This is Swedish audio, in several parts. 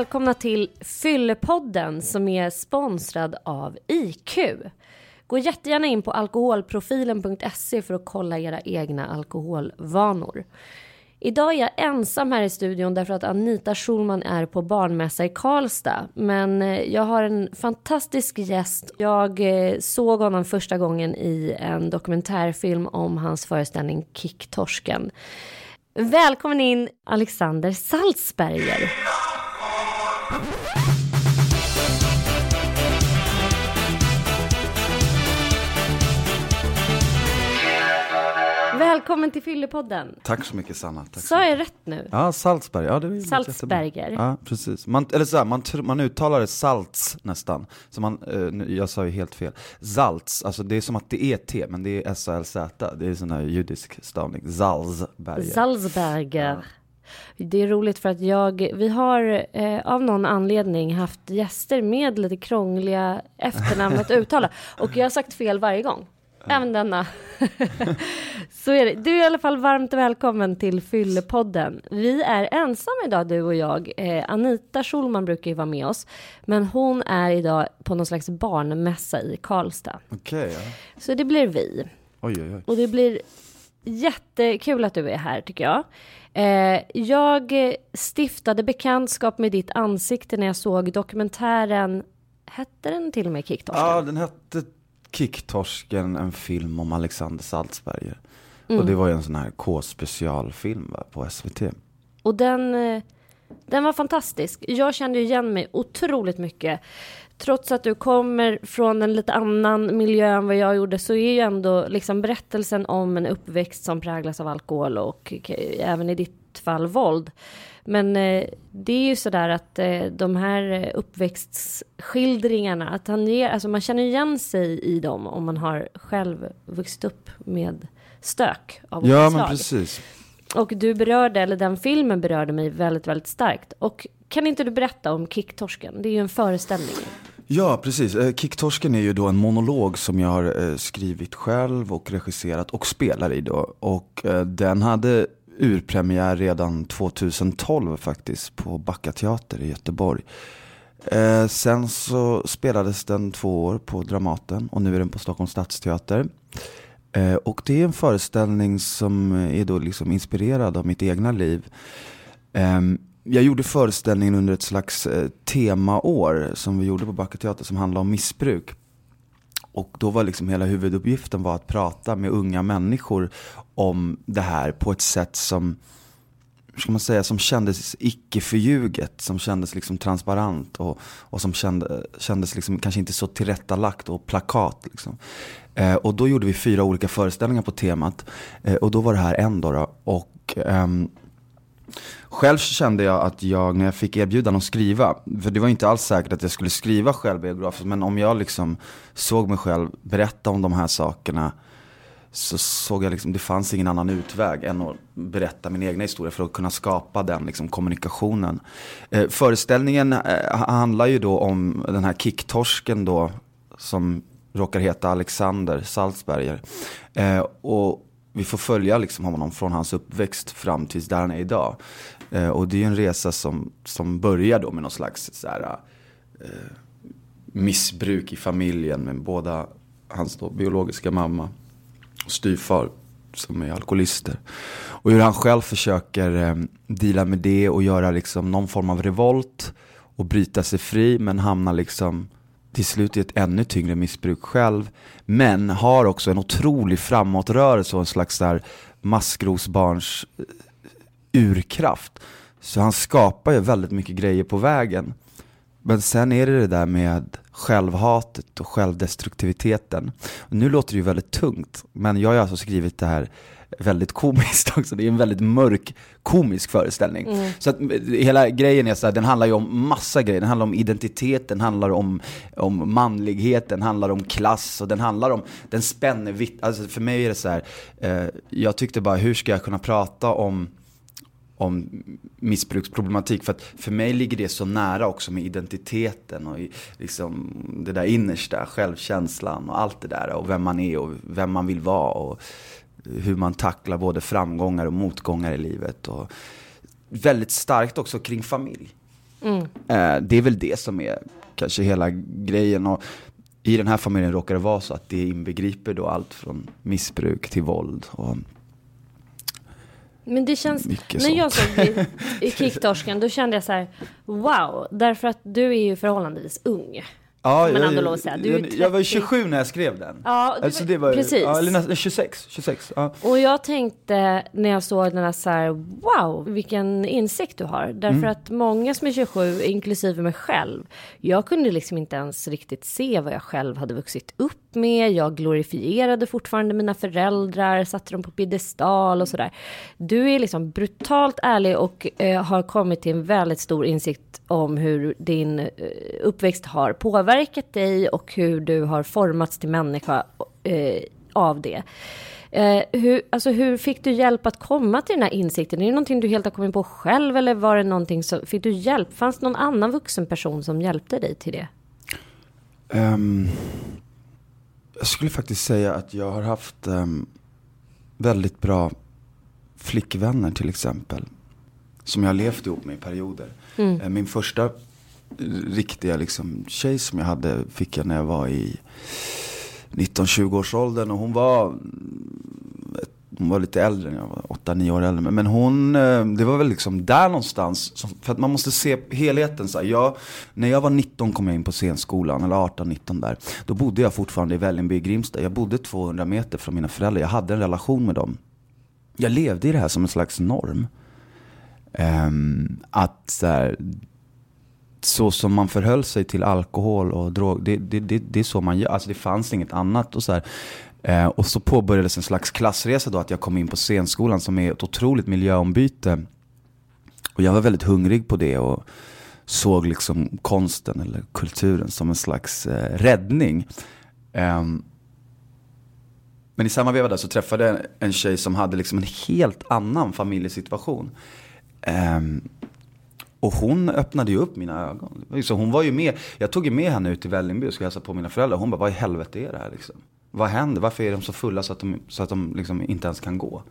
Välkomna till Fyllepodden som är sponsrad av IQ. Gå jättegärna in på alkoholprofilen.se för att kolla era egna alkoholvanor. Idag är jag ensam här i studion därför att Anita Schulman är på barnmässa i Karlstad. Men eh, jag har en fantastisk gäst. Jag eh, såg honom första gången i en dokumentärfilm om hans föreställning Kicktorsken. Välkommen in Alexander Salzberger. Välkommen till Fyllepodden. Tack så mycket Sanna. Tack Sa jag rätt nu? Ja, Salzberg. Ja, det är Salzberger. Ja, precis. Man, eller så här, man, man uttalar det salts nästan. Så man, eh, jag sa ju helt fel. Zalts, alltså det är som att det är T, men det är S-A-L-Z. Det är sån här judisk stavning. Salzberger. Salzberger. Ja. Det är roligt för att jag, vi har eh, av någon anledning haft gäster med lite krångliga efternamn att uttala. Och jag har sagt fel varje gång. Även denna. så är det. Du är i alla fall varmt välkommen till Fyllepodden. Vi är ensamma idag, du och jag. Eh, Anita Schulman brukar ju vara med oss, men hon är idag på någon slags barnmässa i Karlstad. Okej. Okay, ja. Så det blir vi. Oj, oj, oj. Och det blir jättekul att du är här, tycker jag. Eh, jag stiftade bekantskap med ditt ansikte när jag såg dokumentären Hette den till och med Kicktorsken? Ja, den hette Kicktorsken, en film om Alexander Salzberger. Mm. Och det var ju en sån här K-specialfilm på SVT. Och den, eh, den var fantastisk. Jag kände igen mig otroligt mycket. Trots att du kommer från en lite annan miljö än vad jag gjorde så är ju ändå liksom berättelsen om en uppväxt som präglas av alkohol och även i ditt fall våld men eh, det är ju sådär att eh, de här uppväxtskildringarna, att han ger, alltså man känner igen sig i dem om man har själv vuxit upp med stök av Ja, men precis. Och du berörde, eller den filmen berörde mig väldigt, väldigt starkt. Och kan inte du berätta om Kicktorsken? Det är ju en föreställning. Ja, precis. Eh, Kicktorsken är ju då en monolog som jag har eh, skrivit själv och regisserat och spelar i då. Och eh, den hade urpremiär redan 2012 faktiskt på Backa Teater i Göteborg. Eh, sen så spelades den två år på Dramaten och nu är den på Stockholms stadsteater. Eh, och det är en föreställning som är då liksom inspirerad av mitt egna liv. Eh, jag gjorde föreställningen under ett slags eh, temaår som vi gjorde på Backa Teater som handlade om missbruk. Och då var liksom hela huvuduppgiften var att prata med unga människor om det här på ett sätt som, ska man säga, som kändes icke förljuget, som kändes liksom transparent och, och som kände, kändes liksom kanske inte så tillrättalagt och plakat. Liksom. Eh, och då gjorde vi fyra olika föreställningar på temat eh, och då var det här en då. då och ehm, själv kände jag att jag, när jag fick erbjudan att skriva, för det var inte alls säkert att jag skulle skriva självbiografiskt, men om jag liksom såg mig själv berätta om de här sakerna så såg jag liksom, det fanns ingen annan utväg än att berätta min egna historia för att kunna skapa den liksom, kommunikationen. Eh, föreställningen eh, handlar ju då om den här kicktorsken då, som råkar heta Alexander Salzberger. Eh, och vi får följa liksom honom från hans uppväxt fram tills där han är idag. Eh, och det är en resa som, som börjar då med någon slags så här, eh, missbruk i familjen med båda hans då biologiska mamma och styvfar som är alkoholister. Och hur han själv försöker eh, dela med det och göra liksom någon form av revolt och bryta sig fri men hamnar liksom till slut i ett ännu tyngre missbruk själv. Men har också en otrolig framåtrörelse och en slags där maskrosbarns eh, urkraft. Så han skapar ju väldigt mycket grejer på vägen. Men sen är det det där med självhatet och självdestruktiviteten. Nu låter det ju väldigt tungt, men jag har alltså skrivit det här väldigt komiskt också. Det är en väldigt mörk komisk föreställning. Mm. Så att hela grejen är så här, den handlar ju om massa grejer. Den handlar om identitet, den handlar om, om manlighet, den handlar om klass och den handlar om, den spänner vitt. Alltså för mig är det så här, eh, jag tyckte bara hur ska jag kunna prata om om missbruksproblematik. För att för mig ligger det så nära också med identiteten och liksom det där innersta, självkänslan och allt det där. Och vem man är och vem man vill vara. Och hur man tacklar både framgångar och motgångar i livet. Och väldigt starkt också kring familj. Mm. Eh, det är väl det som är kanske hela grejen. Och I den här familjen råkar det vara så att det inbegriper då allt från missbruk till våld. Och men det känns, när sånt. jag såg i Kicktorsken, då kände jag så här, wow, därför att du är ju förhållandevis ung. Ja, jag, ändå lov att säga. Du jag, jag var 27 när jag skrev den. Ja, alltså, det var, precis. Ja, eller 26. 26 ja. Och jag tänkte när jag såg den här så här, wow, vilken insikt du har. Därför mm. att många som är 27, inklusive mig själv, jag kunde liksom inte ens riktigt se vad jag själv hade vuxit upp med. Jag glorifierade fortfarande mina föräldrar, satte dem på piedestal och sådär. Du är liksom brutalt ärlig och eh, har kommit till en väldigt stor insikt om hur din eh, uppväxt har påverkat dig och hur du har formats till människa eh, av det. Eh, hur, alltså hur fick du hjälp att komma till den här insikten? Är det någonting du helt har kommit på själv eller var det någonting som, fick du hjälp? Fanns det någon annan vuxen person som hjälpte dig till det? Um, jag skulle faktiskt säga att jag har haft um, väldigt bra flickvänner till exempel. Som jag har levt ihop med i perioder. Mm. Eh, min första riktiga liksom, tjej som jag hade fick jag när jag var i 19-20 års åldern. Och hon var, hon var lite äldre, jag var 8-9 år äldre. Men hon, eh, det var väl liksom där någonstans. För att man måste se helheten. Så jag, när jag var 19 kom jag in på scenskolan, eller 18-19 där. Då bodde jag fortfarande i Vällingby i Grimsta. Jag bodde 200 meter från mina föräldrar. Jag hade en relation med dem. Jag levde i det här som en slags norm. Um, att så, här, så som man förhöll sig till alkohol och drog, det, det, det, det är så man gör. Alltså det fanns inget annat. Och så, här, Eh, och så påbörjades en slags klassresa då, att jag kom in på scenskolan som är ett otroligt miljöombyte. Och jag var väldigt hungrig på det och såg liksom konsten eller kulturen som en slags eh, räddning. Eh, men i samma veva där så träffade jag en tjej som hade liksom en helt annan familjesituation. Um, och hon öppnade ju upp mina ögon. Liksom, hon var ju med, jag tog ju med henne ut till Vällingby och skulle hälsa på mina föräldrar. Hon bara, vad i helvete är det här liksom? Vad händer? Varför är de så fulla så att de, så att de liksom inte ens kan gå?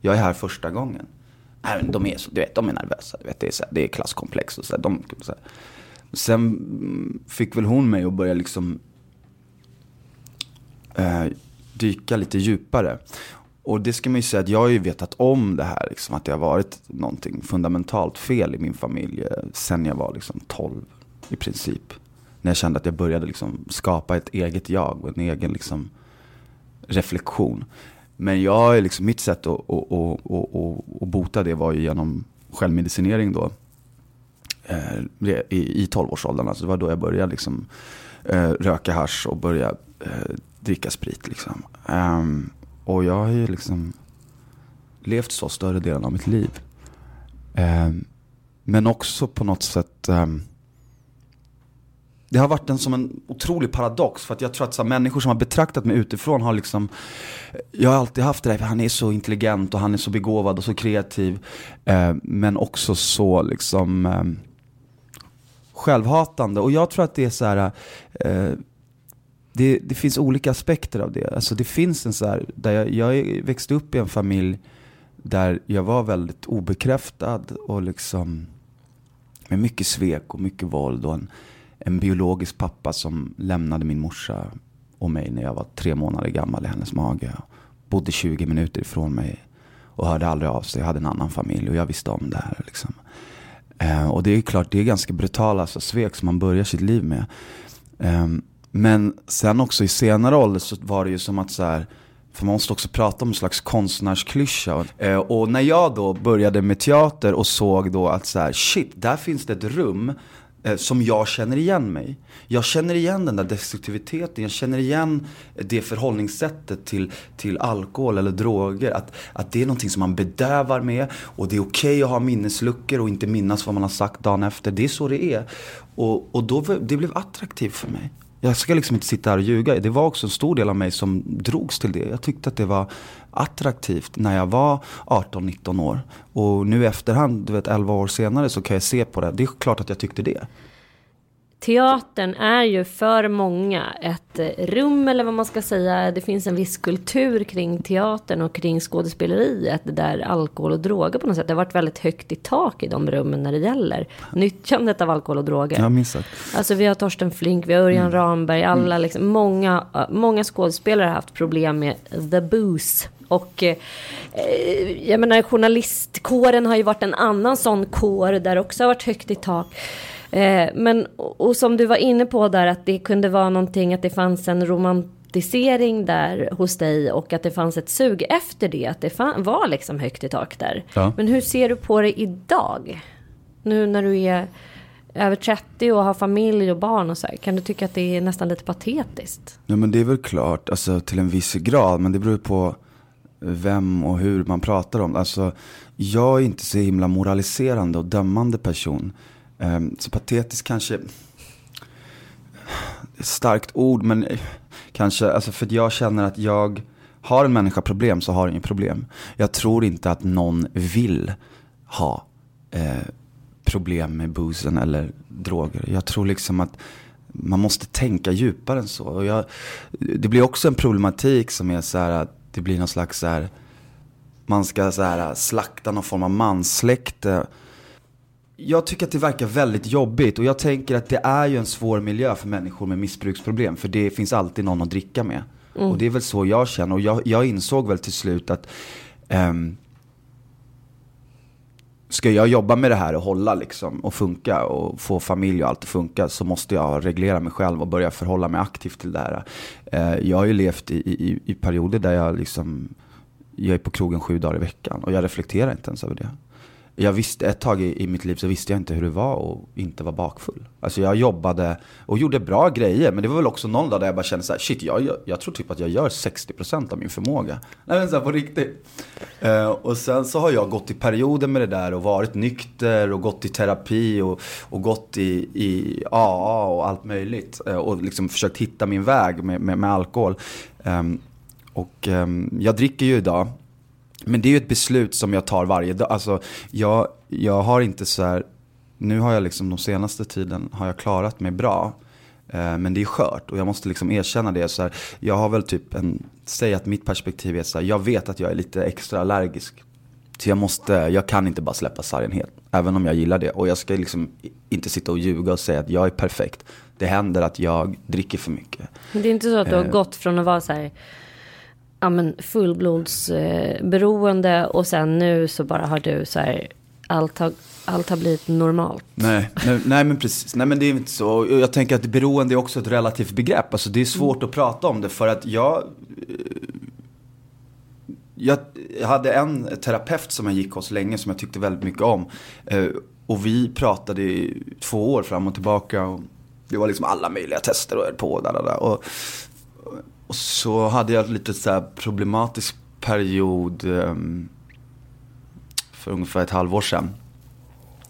Jag är här första gången. Nej, de är så, du vet, de är nervösa. Du vet, det, är så, det är klasskomplex och så. De, så Sen fick väl hon mig att börja liksom eh, dyka lite djupare. Och det ska man ju säga att jag har ju vetat om det här, liksom, att det har varit någonting fundamentalt fel i min familj eh, sen jag var liksom 12 i princip. När jag kände att jag började liksom skapa ett eget jag och en egen liksom reflektion. Men jag, liksom, mitt sätt att, att, att, att, bota det var ju genom självmedicinering då. Eh, I, i 12-årsåldern, alltså det var då jag började liksom, eh, röka hash och börja dricka sprit. Liksom. Ehm, och jag har ju liksom levt så större delen av mitt liv. Eh, men också på något sätt eh, det har varit en som en otrolig paradox. För att jag tror att så här, människor som har betraktat mig utifrån har liksom Jag har alltid haft det där, han är så intelligent och han är så begåvad och så kreativ. Eh, men också så liksom eh, Självhatande. Och jag tror att det är så här eh, det, det, finns olika aspekter av det. Alltså det finns en så här, där jag, jag växte upp i en familj där jag var väldigt obekräftad och liksom med mycket svek och mycket våld och en, en biologisk pappa som lämnade min morsa och mig när jag var tre månader gammal i hennes mage. Bodde 20 minuter ifrån mig och hörde aldrig av sig. Jag hade en annan familj och jag visste om det här. Liksom. Eh, och det är klart, det är ganska brutala alltså, svek som man börjar sitt liv med. Um, men sen också i senare ålder så var det ju som att så här, för man måste också prata om en slags konstnärsklyscha. Eh, och när jag då började med teater och såg då att så här, shit, där finns det ett rum eh, som jag känner igen mig. Jag känner igen den där destruktiviteten, jag känner igen det förhållningssättet till, till alkohol eller droger. Att, att det är någonting som man bedövar med och det är okej okay att ha minnesluckor och inte minnas vad man har sagt dagen efter. Det är så det är. Och, och då, det blev attraktivt för mig. Jag ska liksom inte sitta här och ljuga. Det var också en stor del av mig som drogs till det. Jag tyckte att det var attraktivt när jag var 18-19 år. Och nu i efterhand, du vet 11 år senare, så kan jag se på det. Det är klart att jag tyckte det teatern är ju för många ett eh, rum eller vad man ska säga. Det finns en viss kultur kring teatern och kring skådespeleriet där alkohol och droger på något sätt. Det har varit väldigt högt i tak i de rummen när det gäller nyttjandet av alkohol och droger. Ja, minst. Alltså vi har Torsten Flink, vi har Örjan Mm. Ramberg, alla liksom, många, många skådespelare har haft problem med the booze. Och eh, eh, jag menar journalistkåren har ju varit en annan sån kår där också har varit högt i tak. Eh, men och, som du var inne på där att det kunde vara någonting att det fanns en romantisering där hos dig och att det fanns ett sug efter det. Att det fan, var liksom högt i tak där. Ja. Men hur ser du på det idag? Nu när du är över 30 och har familj och barn och så här. Kan du tycka att det är nästan lite patetiskt? Ja men det är väl klart, alltså till en viss grad. Men det beror på vem och hur man pratar om. Alltså jag är inte så himla moraliserande och dömande person. Ehm, så patetiskt kanske, ett starkt ord men kanske, alltså för jag känner att jag, har en människa problem så har den ju problem. Jag tror inte att någon vill ha eh, problem med busen eller droger. Jag tror liksom att man måste tänka djupare än så. Och jag, det blir också en problematik som är så här att det blir någon slags så här, man ska så här slakta någon form av manssläkte. Eh, jag tycker att det verkar väldigt jobbigt och jag tänker att det är ju en svår miljö för människor med missbruksproblem. För det finns alltid någon att dricka med. Och det är väl så jag känner. Och jag, jag insåg väl till slut att ehm, ska jag jobba med det här och hålla liksom och funka och få familj och allt att funka så måste jag reglera mig själv och börja förhålla mig aktivt till det här. Eh, jag har ju levt i, i, i perioder där jag liksom, jag är på krogen sju dagar i veckan och jag reflekterar inte ens över det. Jag visste, ett tag i, i mitt liv så visste jag inte hur det var att inte vara bakfull. Alltså jag jobbade och gjorde bra grejer, men det var väl också någon dag där jag bara kände så här, shit, jag, jag, jag tror typ att jag gör 60% av min förmåga. Nej men så här, på riktigt. Eh, och sen så har jag gått i perioder med det där och varit nykter och gått i terapi och, och gått i, i AA och allt möjligt. Eh, och liksom försökt hitta min väg med, med, med alkohol. Ehm, och ehm, jag dricker ju idag. Men det är ju ett beslut som jag tar varje dag. Alltså, jag, jag har inte så här, nu har jag liksom de senaste tiden har jag klarat mig bra. Eh, men det är skört och jag måste liksom erkänna det. Så här, jag har väl typ en, säg att mitt perspektiv är så här, jag vet att jag är lite extra allergisk. Så jag måste, jag kan inte bara släppa sargen helt. Även om jag gillar det. Och jag ska liksom inte sitta och ljuga och säga att jag är perfekt. Det händer att jag dricker för mycket. Det är inte så att du har Eh. gått från att vara så här, ja men fullblodsberoende eh, beroende och sen nu så bara har du så här, allt har, allt har blivit normalt. Nej, nej, nej men precis. Nej men det är inte så. Jag tänker att beroende är också ett relativt begrepp. Alltså det är svårt att prata om det för att jag... eh, Jag hade en terapeut som jag gick hos länge som jag tyckte väldigt mycket om. Eh, Och vi pratade i två år fram och tillbaka. Och det var liksom alla möjliga tester och på och där, där, där. Och, och så hade jag lite så här problematisk period ehm, för ungefär ett halvår sedan.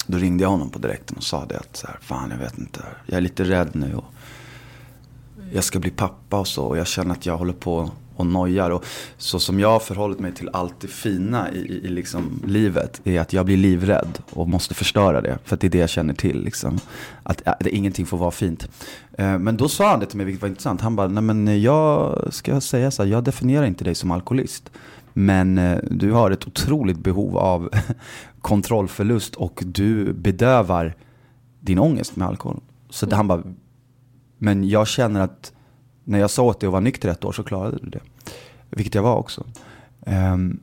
Då ringde jag honom på direkten och sa det att så här, fan jag vet inte, jag är lite rädd nu och jag ska bli pappa och så och jag känner att jag håller på och nojar. Och så som jag har förhållit mig till allt det fina i, i, i liksom livet är att jag blir livrädd och måste förstöra det. För att det är det jag känner till. Liksom. Att, att ingenting får vara fint. Eh, Men då sa han det till mig, vilket var intressant. Han bara, nej men eh, jag ska säga så här, jag definierar inte dig som alkoholist. Men eh, du har ett otroligt behov av kontrollförlust och du bedövar din ångest med alkohol. Så mm. han bara, men jag känner att när jag sa åt dig att vara nykter ett år så klarade du det. Vilket jag var också. Um,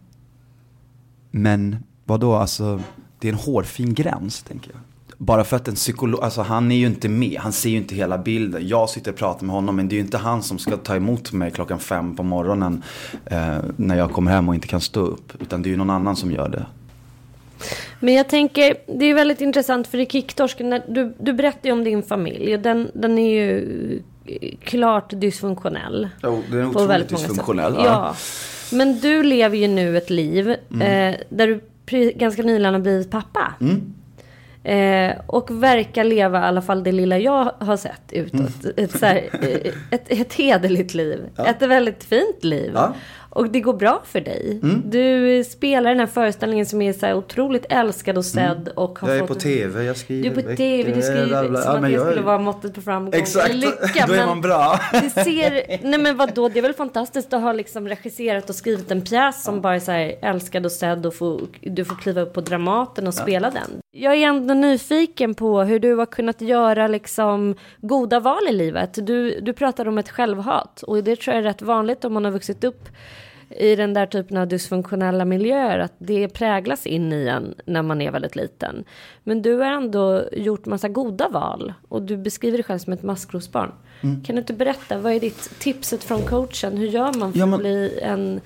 men vad då alltså, det är en hårfin gräns tänker jag. Bara för att en psykolog, alltså han är ju inte med, han ser ju inte hela bilden. Jag sitter och pratar med honom men det är ju inte han som ska ta emot mig klockan fem på morgonen eh, när jag kommer hem och inte kan stå upp. Utan det är ju någon annan som gör det. Men jag tänker, det är väldigt intressant för i Kicktorsken, du, du berättar ju om din familj. och Den, den är ju klart dysfunktionell. Jo, den är på väldigt många sätt. ja. Ja. Men du lever ju nu ett liv Mm. eh, där du ganska nyligen har blivit pappa. Mm. Eh, och verkar leva, i alla fall det lilla jag har sett utåt, Mm. ett, så här, eh, ett, ett hederligt liv. Ett väldigt fint liv. Ja. Och det går bra för dig. Mm. Du spelar den här föreställningen som är så här otroligt älskad och sedd. Mm. Och har jag är på tv, jag skriver. Du är på tv, du skriver. Som ja, att det jag... skulle vara måttet på framgång. Exakt, lycka, då är man bra. Det ser, nej men vadå, det är väl fantastiskt att ha liksom regisserat och skrivit en pjäs som bara är så här älskad och sedd och få, du får kliva upp på Dramaten och ja. spela den. Jag är ändå nyfiken på hur du har kunnat göra liksom goda val i livet. Du, du pratar om ett självhat och det tror jag är rätt vanligt om man har vuxit upp i den där typen av dysfunktionella miljöer att det präglas in i en när man är väldigt liten. Men du har ändå gjort massa goda val och du beskriver dig själv som ett maskrosbarn. Mm. Kan du inte berätta, vad är ditt tipset från coachen? Hur gör man för ja, men... att bli en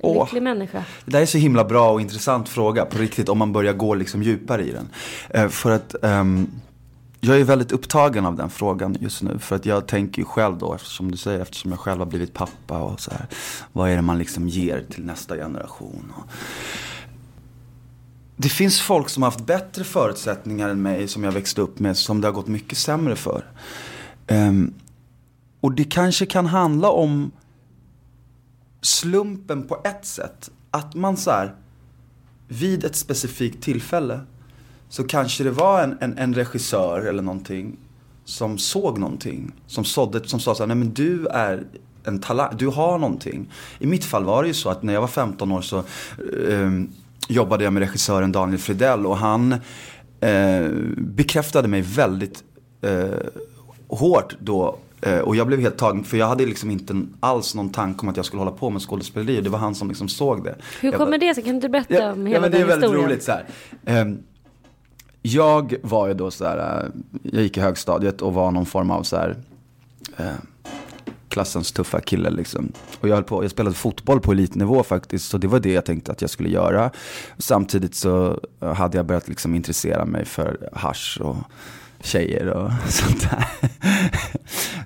Åh, lycklig människa? Det där är så himla bra och intressant fråga på riktigt om man börjar gå liksom djupare i den. Eh, för att um, jag är väldigt upptagen av den frågan just nu. För att jag tänker ju själv då, eftersom du säger, eftersom jag själv har blivit pappa och så här. Vad är det man liksom ger till nästa generation? Och... Det finns folk som har haft bättre förutsättningar än mig, som jag växte upp med, som det har gått mycket sämre för. Um, och det kanske kan handla om slumpen på ett sätt. Att man så här, vid ett specifikt tillfälle så kanske det var en, en, en regissör eller någonting som såg någonting. Som, sådde, som sa så här, nej men du är en talang, du har någonting. I mitt fall var det ju så att när jag var 15 år så eh, jobbade jag med regissören Daniel Fridell och han eh, bekräftade mig väldigt eh, hårt då och jag blev helt tagen, för jag hade liksom inte alls någon tanke om att jag skulle hålla på med skådespeleri. Det var han som liksom såg det. Hur kommer bara, det sig? Kan du berätta ja, om hela ja, men det är väldigt historien? roligt så här. Um, jag var ju då så här, eh, jag gick i högstadiet och var någon form av så här, eh, klassens tuffa kille liksom. Och jag, höll på, jag spelade fotboll på elitnivå faktiskt, så det var det jag tänkte att jag skulle göra. Samtidigt så hade jag börjat liksom intressera mig för hash och tjejer och sånt där.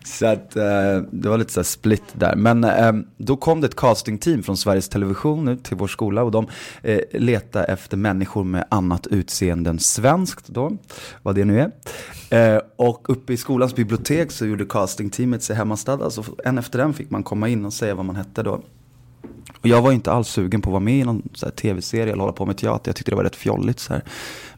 så att eh, det var lite så split där. Men eh, då kom det ett castingteam från Sveriges Television nu till vår skola och de eh, letade efter människor med annat utseende än svenskt då, vad det nu är. Eh, och uppe i skolans bibliotek så gjorde castingteamet sig hemmastadda, så en efter en fick man komma in och säga vad man hette då. Och jag var inte alls sugen på att vara med i någon tv-serie eller hålla på med teater. Jag tyckte det var rätt fjolligt. Så här.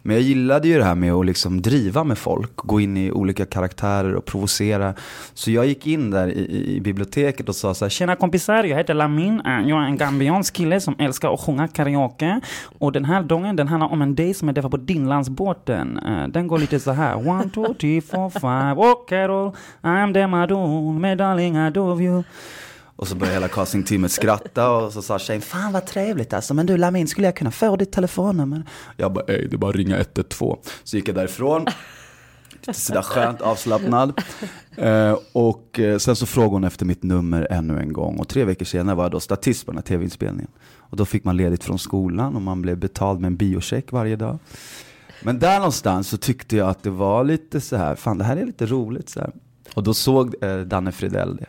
Men jag gillade ju det här med att liksom driva med folk, gå in i olika karaktärer och provocera. Så jag gick in där i, i biblioteket och sa så här, Tjena kompisar, jag heter Lamin. Eh, jag är en gambiansk kille som älskar att sjunga karaoke. Och den här dången den handlar om en day som är därför på Dinlandsbåten. Eh, den går lite så här. One, two, three, four, five. Oh Carol, I'm the Madon, my darling I love you. Och så började hela castingteamet skratta och så sa tjejen, fan vad trevligt alltså, men du Lamin, skulle jag kunna få ditt telefonnummer? Jag bara, ej, det är bara att ringa 112. Så gick jag därifrån, lite sådär skönt avslappnad. Eh, och eh, sen så frågade hon efter mitt nummer ännu en gång. Och tre veckor senare var jag då statist på den här tv-inspelningen. Och då fick man ledigt från skolan och man blev betald med en biocheck varje dag. Men där någonstans så tyckte jag att det var lite så här, fan det här är lite roligt. Så här. Och då såg eh, Danne Fridell det.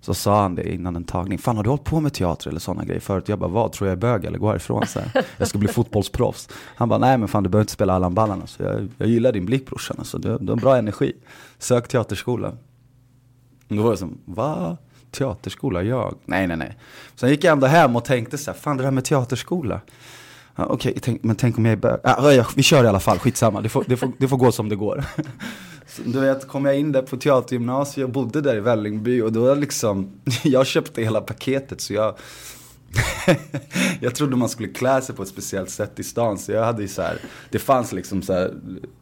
Så sa han det innan en tagning. Fan har du hållit på med teater eller sådana grejer förut? Jag bara, vad? Tror jag är bög eller gå härifrån? Så här. Jag ska bli fotbollsproffs. Han bara, nej men fan du behöver inte spela Allan Ballan. Alltså, jag, jag gillar din blick brorsan. Alltså, du, du har bra energi. Sök teaterskola. Då var jag som, va? Teaterskola? Jag? Nej, nej, nej. Sen gick jag ändå hem och tänkte så här, fan det här med teaterskola. Ja, Okej, okay, men tänk om jag är bög? Ja, vi kör i alla fall, skitsamma. Det får, det får, det får gå som det går. Så, du vet, kom jag in där på teatergymnasiet och bodde där i Vällingby och då liksom, jag köpte hela paketet så jag jag trodde man skulle klä sig på ett speciellt sätt i stan så jag hade ju så här, det fanns liksom så här,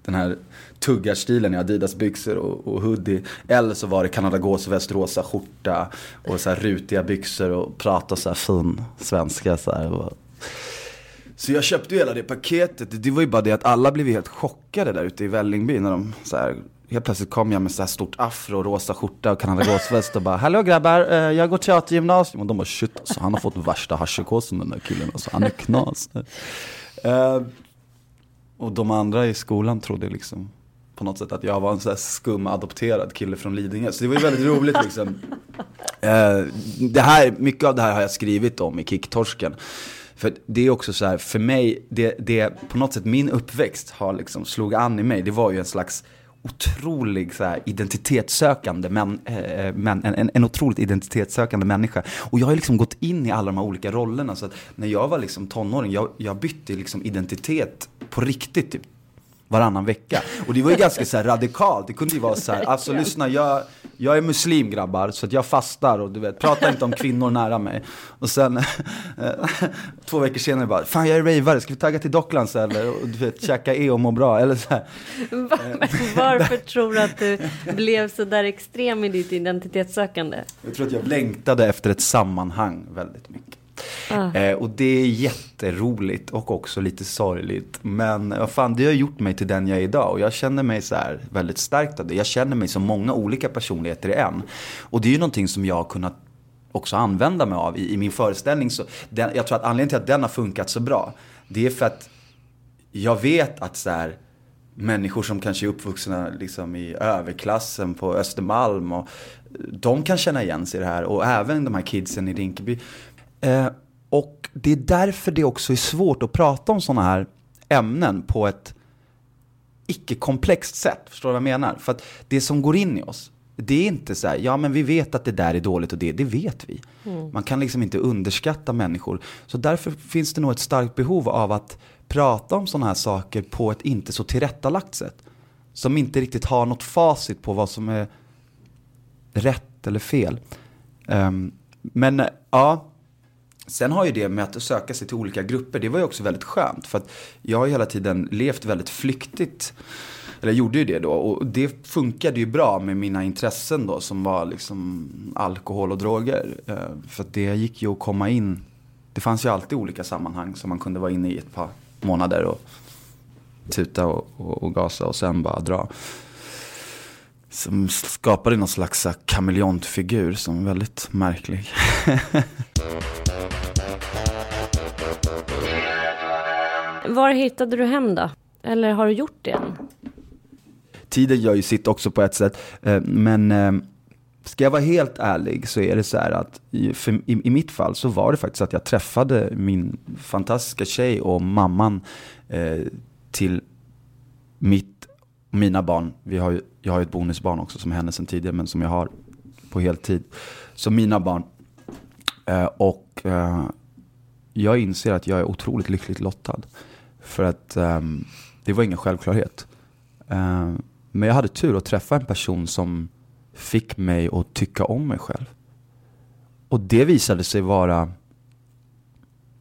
den här tuggarstilen i Adidas byxor och, och hoodie. Eller så var det Canada och Västeråsa skjorta och så här rutiga byxor och prata så här fin svenska så här. Så jag köpte ju hela det paketet. Det var ju bara det att alla blev helt chockade där ute i Vällingby när de så här, Helt plötsligt kom jag med så här stort afro, rosa skjorta och kanadagåsväst och bara Hallå grabbar, eh, jag går teatergymnasium. Och de bara shit, alltså, han har fått värsta haschpsykosen den där killen. Alltså, han är knas. Uh, och de andra i skolan trodde liksom på något sätt att jag var en så här skum adopterad kille från Lidingö. Så det var ju väldigt roligt liksom. Eh, det här, mycket av det här har jag skrivit om i Kicktorsken. För det är också så här, för mig, det, det på något sätt min uppväxt har liksom slog an i mig. Det var ju en slags otrolig så här, identitetssökande, men, eh, eh men en, en, en otroligt identitetssökande människa. Och jag har liksom gått in i alla de här olika rollerna. Så att när jag var liksom tonåring, jag, jag bytte liksom identitet på riktigt. Typ varannan vecka. Och det var ju ganska så radikalt. Det kunde ju vara så här, alltså lyssna, jag, jag är muslim grabbar, så att jag fastar och du vet, prata inte om kvinnor nära mig. Och sen två veckor senare bara, fan jag är ravare, ska vi tagga till Docklands eller? Och du vet, käka E och må bra, eller så här. Varför tror du att du blev så där extrem i ditt identitetssökande? Jag tror att jag längtade efter ett sammanhang väldigt mycket. Eh, och det är jätteroligt och också lite sorgligt. Men vad fan, det har gjort mig till den jag är idag. Och jag känner mig så här väldigt stärkt av det. Jag känner mig som många olika personligheter i en. Och det är ju någonting som jag har kunnat också använda mig av i, i min föreställning. Så den, jag tror att anledningen till att den har funkat så bra, det är för att jag vet att så här, människor som kanske är uppvuxna liksom i överklassen på Östermalm. Och de kan känna igen sig i det här. Och även de här kidsen i Rinkeby. Eh, och det är därför det också är svårt att prata om sådana här ämnen på ett icke-komplext sätt. Förstår du vad jag menar? För att det som går in i oss, det är inte så här, ja men vi vet att det där är dåligt och det, det vet vi. Mm. Man kan liksom inte underskatta människor. Så därför finns det nog ett starkt behov av att prata om sådana här saker på ett inte så tillrättalagt sätt. Som inte riktigt har något facit på vad som är rätt eller fel. Um, men ja, Sen har ju det med att söka sig till olika grupper, det var ju också väldigt skönt. För att jag har ju hela tiden levt väldigt flyktigt. Eller gjorde ju det då. Och det funkade ju bra med mina intressen då som var liksom alkohol och droger. Eh, för att det gick ju att komma in. Det fanns ju alltid olika sammanhang som man kunde vara inne i ett par månader och tuta och, och, och gasa och sen bara dra. Som skapade någon slags kameleontfigur som är väldigt märklig. Var hittade du hem då? Eller har du gjort det än? Tiden gör ju sitt också på ett sätt. Eh, men eh, ska jag vara helt ärlig så är det så här att i, i, i, mitt fall så var det faktiskt att jag träffade min fantastiska tjej och mamman eh, till mitt, mina barn. Vi har, jag har ju ett bonusbarn också som är henne sedan tidigare men som jag har på heltid. Så mina barn. Eh, och eh, jag inser att jag är otroligt lyckligt lottad. För att um, det var ingen självklarhet. Uh, men jag hade tur att träffa en person som fick mig att tycka om mig själv. Och det visade sig vara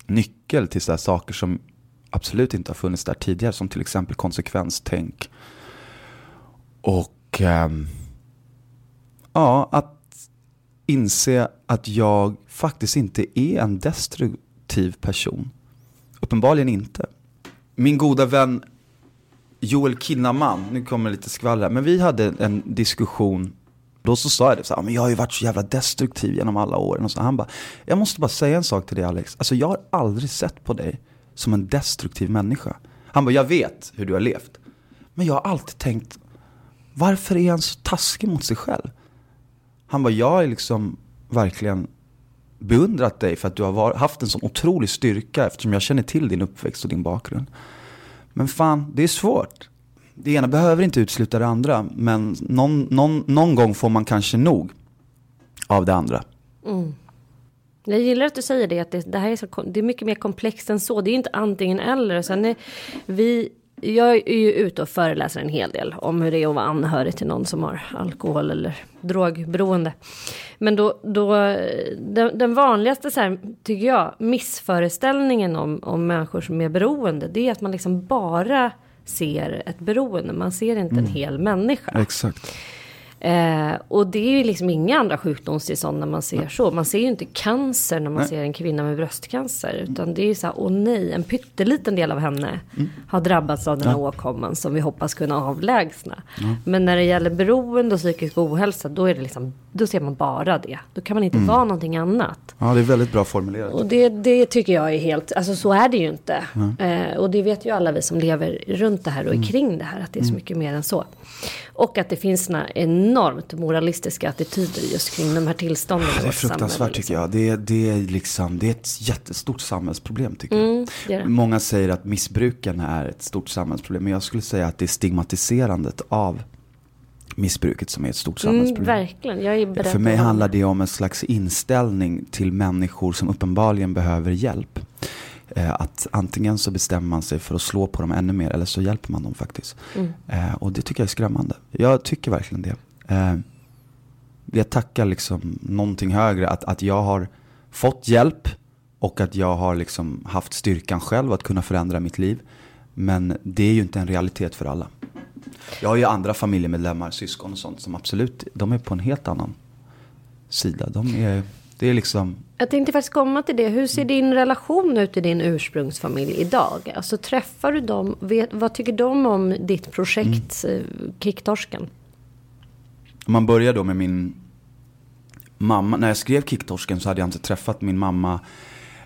nyckel till så saker som absolut inte har funnits där tidigare. Som till exempel konsekvenstänk. Och um, ja, att inse att jag faktiskt inte är en destruktiv person. Uppenbarligen inte min goda vän Joel Kinnaman, nu kommer lite skvaller men vi hade en diskussion då så sa jag det så här, ah, men jag har ju varit så jävla destruktiv genom alla åren. Och så han bara, jag måste bara säga en sak till dig Alex. Alltså jag har aldrig sett på dig som en destruktiv människa. Han bara, jag vet hur du har levt. Men jag har alltid tänkt, varför är han så taskig mot sig själv? Han bara, jag är liksom verkligen beundrat dig för att du har haft en sån otrolig styrka eftersom jag känner till din uppväxt och din bakgrund. Men fan, det är svårt. Det ena behöver inte utesluta det andra, men någon, någon, någon gång får man kanske nog av det andra. Mm. Jag gillar att du säger det, att det, det här är, så, det är mycket mer komplext än så. Det är inte antingen eller. Sen är vi jag är ju ute och föreläser en hel del om hur det är att vara anhörig till någon som har alkohol eller drogberoende. Men då, då den, den vanligaste så här, tycker jag, missföreställningen om, om människor som är beroende, det är att man liksom bara ser ett beroende. Man ser inte mm. en hel människa. Exakt. Eh, och det är ju liksom inga andra sjukdomstillstånd när man ser nej. så. Man ser ju inte cancer när man nej. ser en kvinna med bröstcancer. Utan det är ju så här, åh nej, en pytteliten del av henne mm. har drabbats av den här ja. åkomman som vi hoppas kunna avlägsna. Ja. Men när det gäller beroende och psykisk ohälsa, då är det liksom, då ser man bara det. Då kan man inte mm. vara någonting annat. Ja, det är väldigt bra formulerat. Och det, det tycker jag är helt, alltså så är det ju inte. Eh, och det vet ju alla vi som lever runt det här och mm. kring det här, att det är så mm. mycket mer än så. Och att det finns såna enormt moralistiska attityder just kring de här tillstånden. Det är fruktansvärt tycker jag. Det är, det, är liksom, det är ett jättestort samhällsproblem tycker mm, jag. Det det. Många säger att missbruken är ett stort samhällsproblem. Men jag skulle säga att det är stigmatiserandet av missbruket som är ett stort Mm, samhällsproblem. verkligen, jag är beredd För mig handlar det om en slags inställning till människor som uppenbarligen behöver hjälp. Eh, Att antingen så bestämmer man sig för att slå på dem ännu mer eller så hjälper man dem faktiskt. Mm. Eh, Och det tycker jag är skrämmande. Jag tycker verkligen det. Eh, Jag tackar liksom någonting högre att, att jag har fått hjälp och att jag har liksom haft styrkan själv att kunna förändra mitt liv. Men det är ju inte en realitet för alla. Jag har ju andra familjemedlemmar, syskon och sånt som absolut, de är på en helt annan sida. De är, det är liksom, Jag tänkte faktiskt komma till det. Hur ser din relation ut i din ursprungsfamilj idag? Alltså träffar du dem? Vet, vad tycker de om ditt projekt Mm. eh, Kicktorsken? Om man börjar då med min mamma. När jag skrev Kicktorsken så hade jag inte träffat min mamma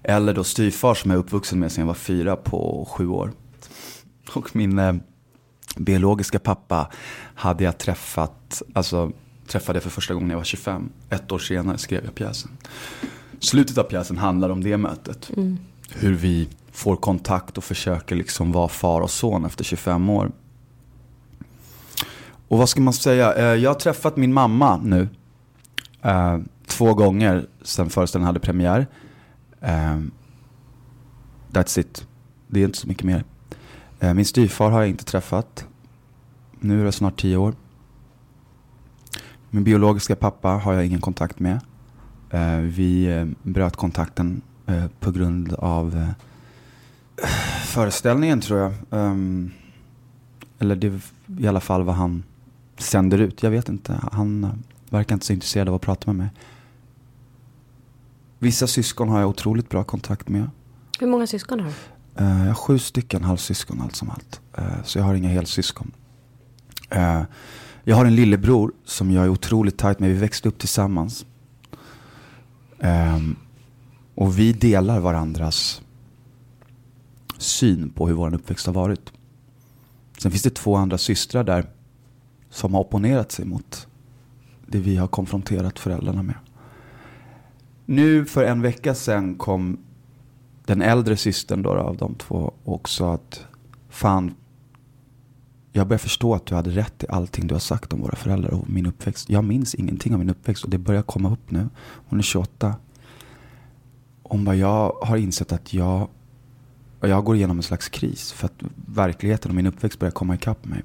eller då styvfar som jag är uppvuxen med sedan jag var fyra på sju år. Och min eh, biologiska pappa hade jag träffat, alltså träffade för första gången när jag var 25. Ett år senare skrev jag pjäsen. Slutet av pjäsen handlar om det mötet. Hur vi får kontakt och försöker liksom vara far och son efter 25 år. Och vad ska man säga? Eh, jag har träffat min mamma nu. Eh, två gånger sedan föreställningen hade premiär. Eh, that's it. Det är inte så mycket mer. Min styvfar har jag inte träffat. Nu är det snart tio år. Min biologiska pappa har jag ingen kontakt med. Vi bröt kontakten på grund av föreställningen tror jag. Ehm, eller det är i alla fall vad han sänder ut. Jag vet inte. Han eh, verkar inte så intresserad av att prata med mig. Vissa syskon har jag otroligt bra kontakt med. Hur många syskon har du? Eh, Jag har sju stycken halvsyskon allt som allt. Eh, Så jag har inga helsyskon. Jag har en lillebror som jag är otroligt tajt med. Vi växte upp tillsammans. Ehm, Och vi delar varandras syn på hur vår uppväxt har varit. Sen finns det två andra systrar där som har opponerat sig mot det vi har konfronterat föräldrarna med. Nu för en vecka sedan kom den äldre systern då av de två och sa att fan, jag börjar förstå att du hade rätt i allting du har sagt om våra föräldrar och min uppväxt. Jag minns ingenting av min uppväxt och det börjar komma upp nu. Hon är 28. Hon bara, jag har insett att jag, jag går igenom en slags kris för att verkligheten och min uppväxt börjar komma ikapp mig.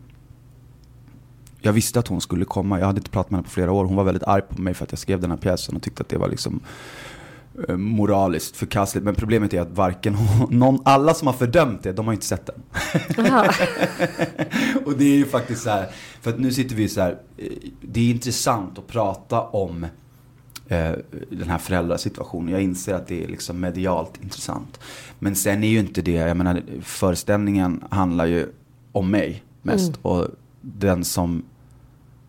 Jag visste att hon skulle komma. Jag hade inte pratat med henne på flera år. Hon var väldigt arg på mig för att jag skrev den här pjäsen och tyckte att det var liksom eh, moraliskt förkastligt. Men problemet är att varken hon, någon, alla som har fördömt det, de har inte sett den. Och det är ju faktiskt så här, för att nu sitter vi så här, eh, det är intressant att prata om eh, den här föräldrasituationen. Jag inser att det är liksom medialt intressant. Men sen är ju inte det, jag menar föreställningen handlar ju om mig mest. Mm. Och den som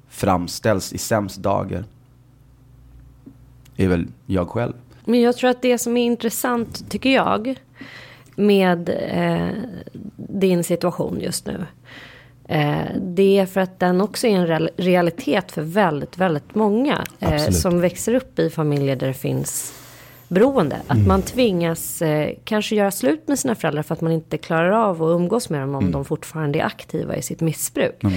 framställs i sämst dagar är väl jag själv. Men jag tror att det som är intressant, tycker jag, med eh, din situation just nu. Eh, det är för att den också är en real- realitet för väldigt, väldigt många. Eh, som växer upp i familjer där det finns beroende. Att man tvingas eh, kanske göra slut med sina föräldrar för att man inte klarar av att umgås med dem om de fortfarande är aktiva i sitt missbruk. Ja.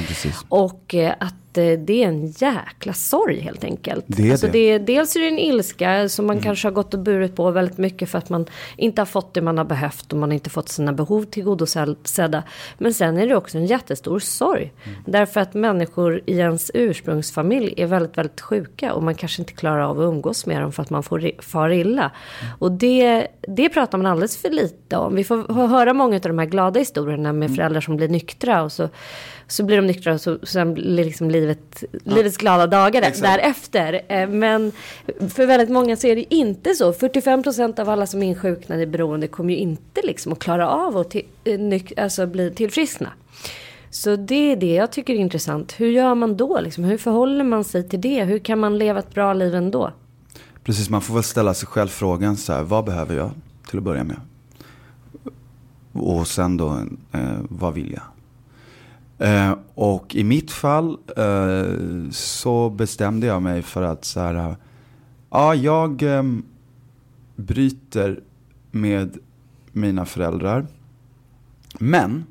Och eh, att det är en jäkla sorg helt enkelt. Det är alltså det. det är, dels är det en ilska som man kanske har gått och burit på väldigt mycket för att man inte har fått det man har behövt och man har inte fått sina behov tillgodosedda. Men sen är det också en jättestor sorg. Därför att människor i ens ursprungsfamilj är väldigt, väldigt sjuka och man kanske inte klarar av att umgås med dem för att man får far illa. Och det, det pratar man alldeles för lite om. Vi får hö- höra många av de här glada historierna med föräldrar som blir nyktra och så så blir de nyktra och så, sen blir liksom livet, livets glada dagar Exakt. därefter. Eh, Men för väldigt många så är det inte så. 45% av alla som insjuknar i beroende kommer ju inte liksom att klara av att till, eh, alltså bli tillfriskna. Så det är det jag tycker är intressant. Hur gör man då? Liksom? Hur förhåller man sig till det? Hur kan man leva ett bra liv ändå? Precis, man får väl ställa sig själv frågan så här, vad behöver jag till att börja med? Och sen då, eh, vad vill jag? Eh, och i mitt fall eh, så bestämde jag mig för att så här, ja jag eh, bryter med mina föräldrar. Men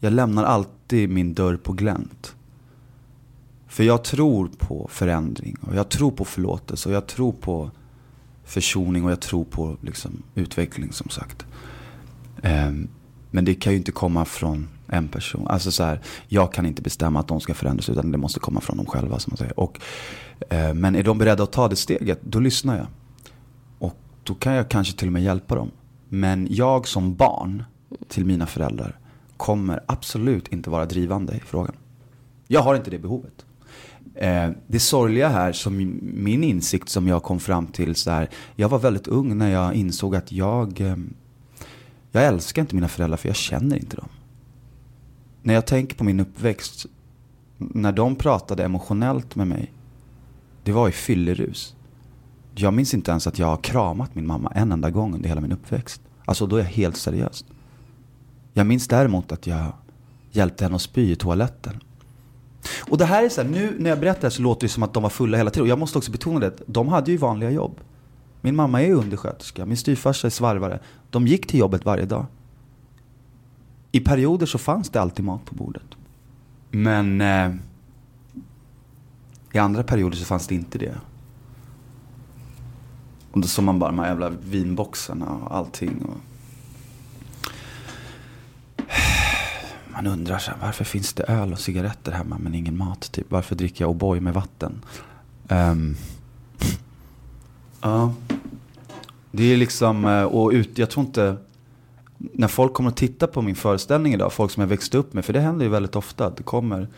jag lämnar alltid min dörr på glänt. För jag tror på förändring och jag tror på förlåtelse och jag tror på försoning och jag tror på liksom, utveckling som sagt. Ehm, men det kan ju inte komma från en person. Alltså så här, jag kan inte bestämma att de ska förändras utan det måste komma från dem själva. Som man säger. Och, eh, men är de beredda att ta det steget, då lyssnar jag. Och då kan jag kanske till och med hjälpa dem. Men jag som barn till mina föräldrar kommer absolut inte vara drivande i frågan. Jag har inte det behovet. Eh, det sorgliga här, som min insikt som jag kom fram till, så här, jag var väldigt ung när jag insåg att jag, eh, jag älskar inte mina föräldrar för jag känner inte dem. När jag tänker på min uppväxt, när de pratade emotionellt med mig, det var i fyllerus. Jag minns inte ens att jag har kramat min mamma en enda gång under hela min uppväxt. Alltså då är jag helt seriös. Jag minns däremot att jag hjälpte henne att spy i toaletten. Och det här är så här, nu när jag berättar så låter det som att de var fulla hela tiden. Och jag måste också betona det, de hade ju vanliga jobb. Min mamma är undersköterska, min styvfarsa är svarvare. De gick till jobbet varje dag. I perioder så fanns det alltid mat på bordet. Men eh, i andra perioder så fanns det inte det. Och då såg man bara de här jävla vinboxarna och allting. Och man undrar så här, varför finns det öl och cigaretter hemma men ingen mat? Typ? Varför dricker jag O'boy med vatten? Um, ja, det är liksom, eh, och ut, jag tror inte, när folk kommer att titta på min föreställning idag, folk som jag växte upp med, för det händer ju väldigt ofta att det kommer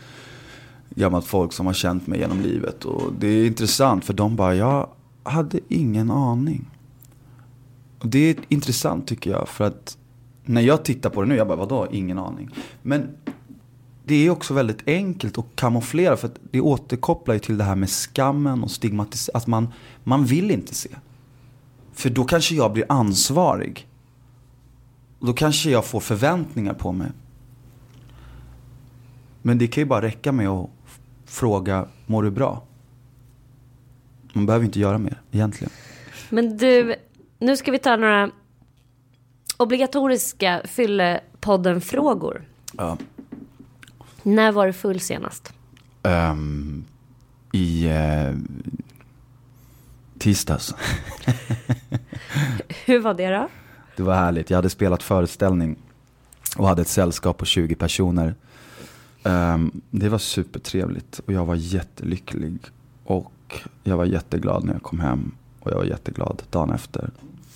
gammalt folk som har känt mig genom livet. Och det är intressant för de bara, jag hade ingen aning. Och det är intressant tycker jag, för att när jag tittar på det nu, jag bara vadå, ingen aning. Men det är också väldigt enkelt att kamouflera för att det återkopplar ju till det här med skammen och stigmatisering. Att man, man vill inte se. För då kanske jag blir ansvarig. Då kanske jag får förväntningar på mig. Men det kan ju bara räcka med att fråga, mår du bra? Man behöver inte göra mer egentligen. Men du, nu ska vi ta några Obligatoriska fyllepodden-frågor. Ja. När var du full senast? Um, I uh, tisdags. Hur var det då? Det var härligt. Jag hade spelat föreställning och hade ett sällskap på 20 personer. Um, det var supertrevligt och jag var jättelycklig. Och jag var jätteglad när jag kom hem. Och jag var jätteglad dagen efter.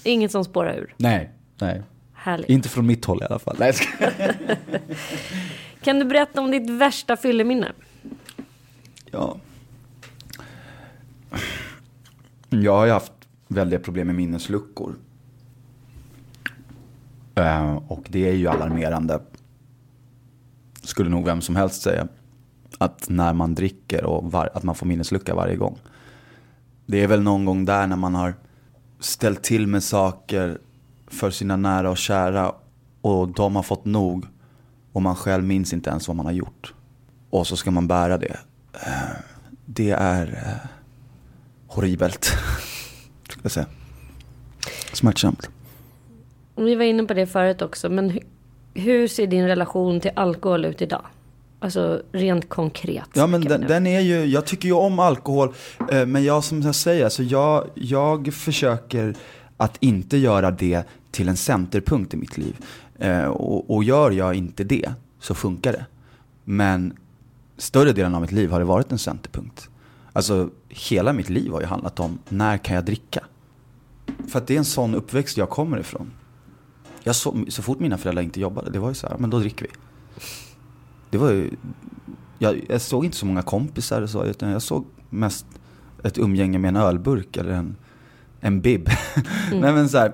Inget som spårar ur? Nej, nej. Härligt. Inte från mitt håll i alla fall. Nej, kan du berätta om ditt värsta fylleminne? Ja. Jag har ju haft väldiga problem med minnesluckor. Eh, och det är ju alarmerande. Skulle nog vem som helst säga. Att när man dricker och var, att man får minneslucka varje gång. Det är väl någon gång där när man har ställt till med saker för sina nära och kära och de har fått nog och man själv minns inte ens vad man har gjort. Och så ska man bära det. Eh, det är eh, horribelt, ska jag säga. Smärtsamt. Vi var inne på det förut också, men hur ser din relation till alkohol ut idag? Alltså rent konkret. Ja men den, den, är ju, jag tycker ju om alkohol. Eh, men jag som jag säger, alltså jag, jag försöker att inte göra det till en centerpunkt i mitt liv. Eh, och, och, gör jag inte det så funkar det. Men större delen av mitt liv har det varit en centerpunkt. Alltså hela mitt liv har ju handlat om när kan jag dricka? För att det är en sån uppväxt jag kommer ifrån. Jag så, så fort mina föräldrar inte jobbade, det var ju så här, men då dricker vi. Det var ju, jag, jag såg inte så många kompisar och så, utan jag såg mest ett umgänge med en ölburk eller en en bib. Mm. Nej, men så, här,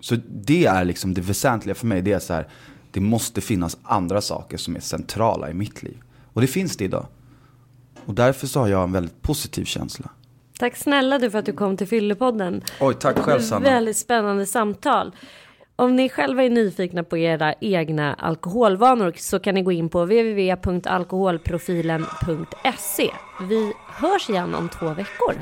så det är liksom det väsentliga för mig. Det är så här, det måste finnas andra saker som är centrala i mitt liv. Och det finns det idag. Och därför så har jag en väldigt positiv känsla. Tack snälla du för att du kom till Fyllepodden. Oj, tack själv Sanna. Väldigt spännande samtal. Om ni själva är nyfikna på era egna alkoholvanor så kan ni gå in på www.alkoholprofilen.se. Vi hörs igen om två veckor.